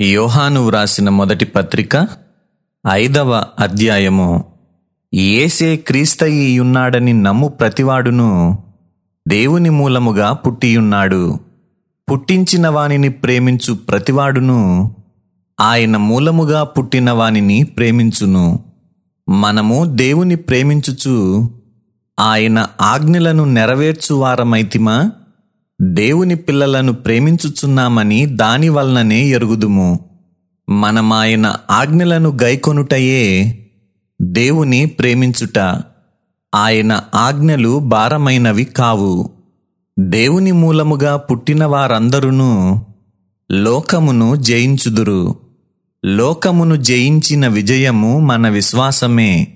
యోహాను వ్రాసిన మొదటి పత్రిక ఐదవ అధ్యాయము. ఏసే క్రీస్తయియున్నాడని నమ్ము ప్రతివాడును దేవుని మూలముగా పుట్టియున్నాడు. పుట్టించిన వానిని ప్రేమించు ప్రతివాడును ఆయన మూలముగా పుట్టిన వానిని ప్రేమించును. మనము దేవుని ప్రేమించుచు ఆయన ఆజ్ఞలను నెరవేర్చువారమైతిమా? దేవుని పిల్లలను ప్రేమించుచున్నామని దాని వలననే ఎరుగుదుము. మనమాయన ఆజ్ఞలను గైకొనుటయే దేవుని ప్రేమించుట. ఆయన ఆజ్ఞలు భారమైనవి కావు. దేవుని మూలముగా పుట్టిన వారందరూ లోకమును జయించుదురు. లోకమును జయించిన విజయము మన విశ్వాసమే.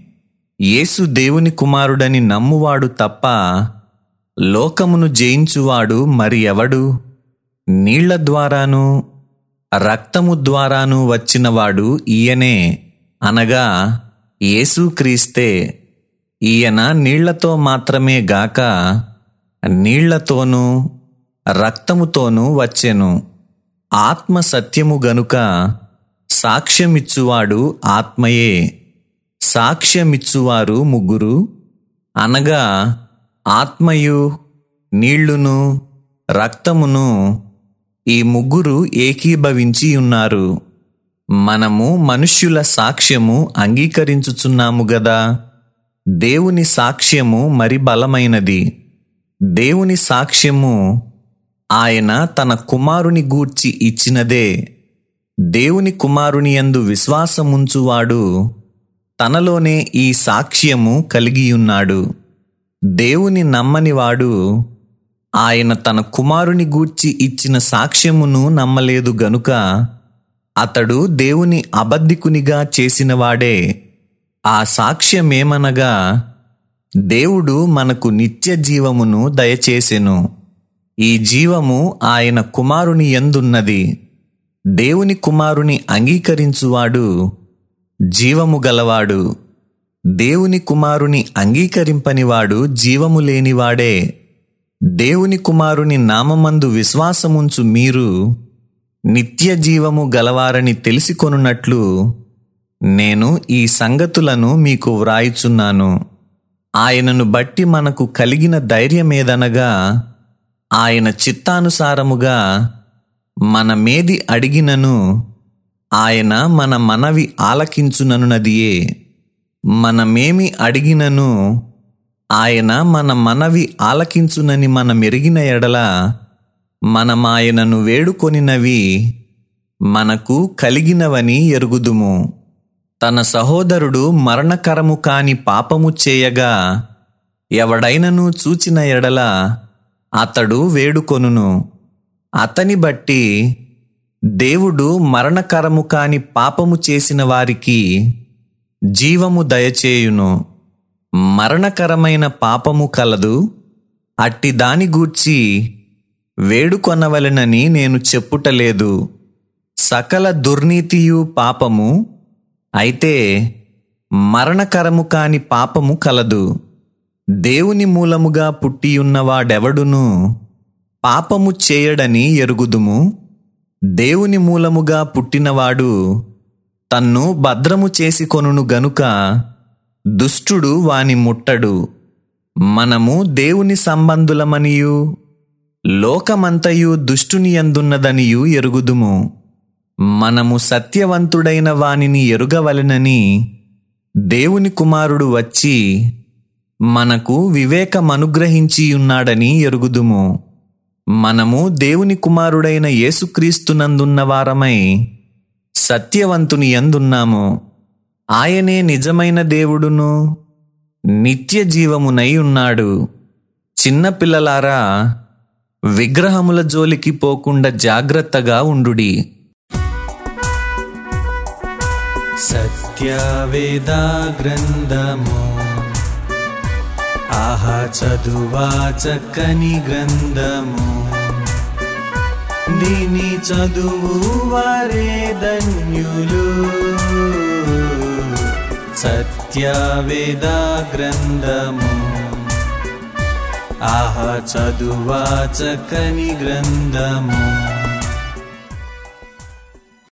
యేసు దేవుని కుమారుడని నమ్మువాడు తప్ప లోకమును జయించువాడు మరి ఎవడు నీళ్ళ ద్వారాను రక్తము ద్వారాను వచ్చినవాడు ఈయనే. అనగా యేసుక్రీస్తే ఈయన నీళ్ళతో మాత్రమే గాక నీళ్ళతోనూ రక్తముతోనూ వచ్చెను. ఆత్మ సత్యము గనుక సాక్ష్యమిచ్చువాడు ఆత్మయే. సాక్ష్యమిచ్చువారు ముగ్గురు. అనగా ఆత్మయు నీళ్ళును రక్తమును ఈ ముగ్గురు ఏకీభవించి ఉన్నారు మనము మనుష్యుల సాక్ష్యము అంగీకరించుచున్నాము గదా. దేవుని సాక్ష్యము మరి బలమైనది. దేవుని సాక్ష్యము ఆయన తన కుమారుని గూర్చి ఇచ్చినదే. దేవుని కుమారుని యందు విశ్వాసముంచువాడు తనలోనే ఈ సాక్ష్యము కలిగియున్నాడు. దేవుని నమ్మనివాడు ఆయన తన కుమారుని గూర్చి ఇచ్చిన సాక్ష్యమును నమ్మలేదు గనుక అతడు దేవుని అబద్ధికునిగా చేసినవాడే ఆ సాక్ష్యమేమనగా దేవుడు మనకు నిత్య జీవమును దయచేసెను. ఈ జీవము ఆయన కుమారుని ఎందున్నది? దేవుని కుమారుని అంగీకరించువాడు జీవము గలవాడు. దేవుని కుమారుని అంగీకరింపనివాడు జీవము లేనివాడే దేవుని కుమారుని నామమందు విశ్వాసముంచు మీరు నిత్య జీవము గలవారని తెలిసికొనున్నట్లు నేను ఈ సంగతులను మీకు వ్రాయుచున్నాను. ఆయనను బట్టి మనకు కలిగిన ధైర్యమేదనగా ఆయన చిత్తానుసారముగా మన మేది అడిగినను ఆయన మన మనవి ఆలకించుననున్నదియే. మనమేమి అడిగినను ఆయన మన మనవి ఆలకించునని మన మెరిగిన ఎడల మనమాయనను వేడుకొనినవి మనకు కలిగినవని ఎరుగుదుము. తన సహోదరుడు మరణకరము కాని పాపము చేయగా ఎవడైనను చూచిన ఎడల అతడు వేడుకొనును. అతని బట్టి దేవుడు మరణకరము కాని పాపము చేసిన వారికి జీవము దయచేయును. మరణకరమైన పాపము కలదు. అట్టి దాని గూర్చి వేడుకొనవలెనని నేను చెప్పుటలేదు. సకల దుర్నీతియు పాపము అయితే మరణకరము కాని పాపము కలదు. దేవుని మూలముగా పుట్టియున్నవాడెవడును? పాపము చేయడని ఎరుగుదుము. దేవుని మూలముగా పుట్టినవాడు తన్ను భద్రము చేసుకొనును గనుక దుష్టుడు వాని ముట్టడు. మనము దేవుని సంబంధులమనియు లోకమంతయు దుష్టుని ఎందున్నదనియు ఎరుగుదుము. మనము సత్యవంతుడైన వానిని ఎరుగవలెనని దేవుని కుమారుడు వచ్చి మనకు వివేకమనుగ్రహించియున్నాడని ఎరుగుదుము. మనము దేవుని కుమారుడైన యేసుక్రీస్తునందున్న వారమై సత్యవంతుని ఎందున్నాము? ఆయనే నిజమైన దేవుడును నిత్య జీవమునై ఉన్నాడు. చిన్నపిల్లలారా విగ్రహముల జోలికి పోకుండా జాగ్రత్తగా ఉండుడి. సత్యవేదా గ్రంథము ఆహా చదువా చక్కని గ్రంథము. దీని చదువు వారే ధన్యులు. సత్యవేద గ్రంథము. ఆహ చదువా చక్కని గ్రంథము.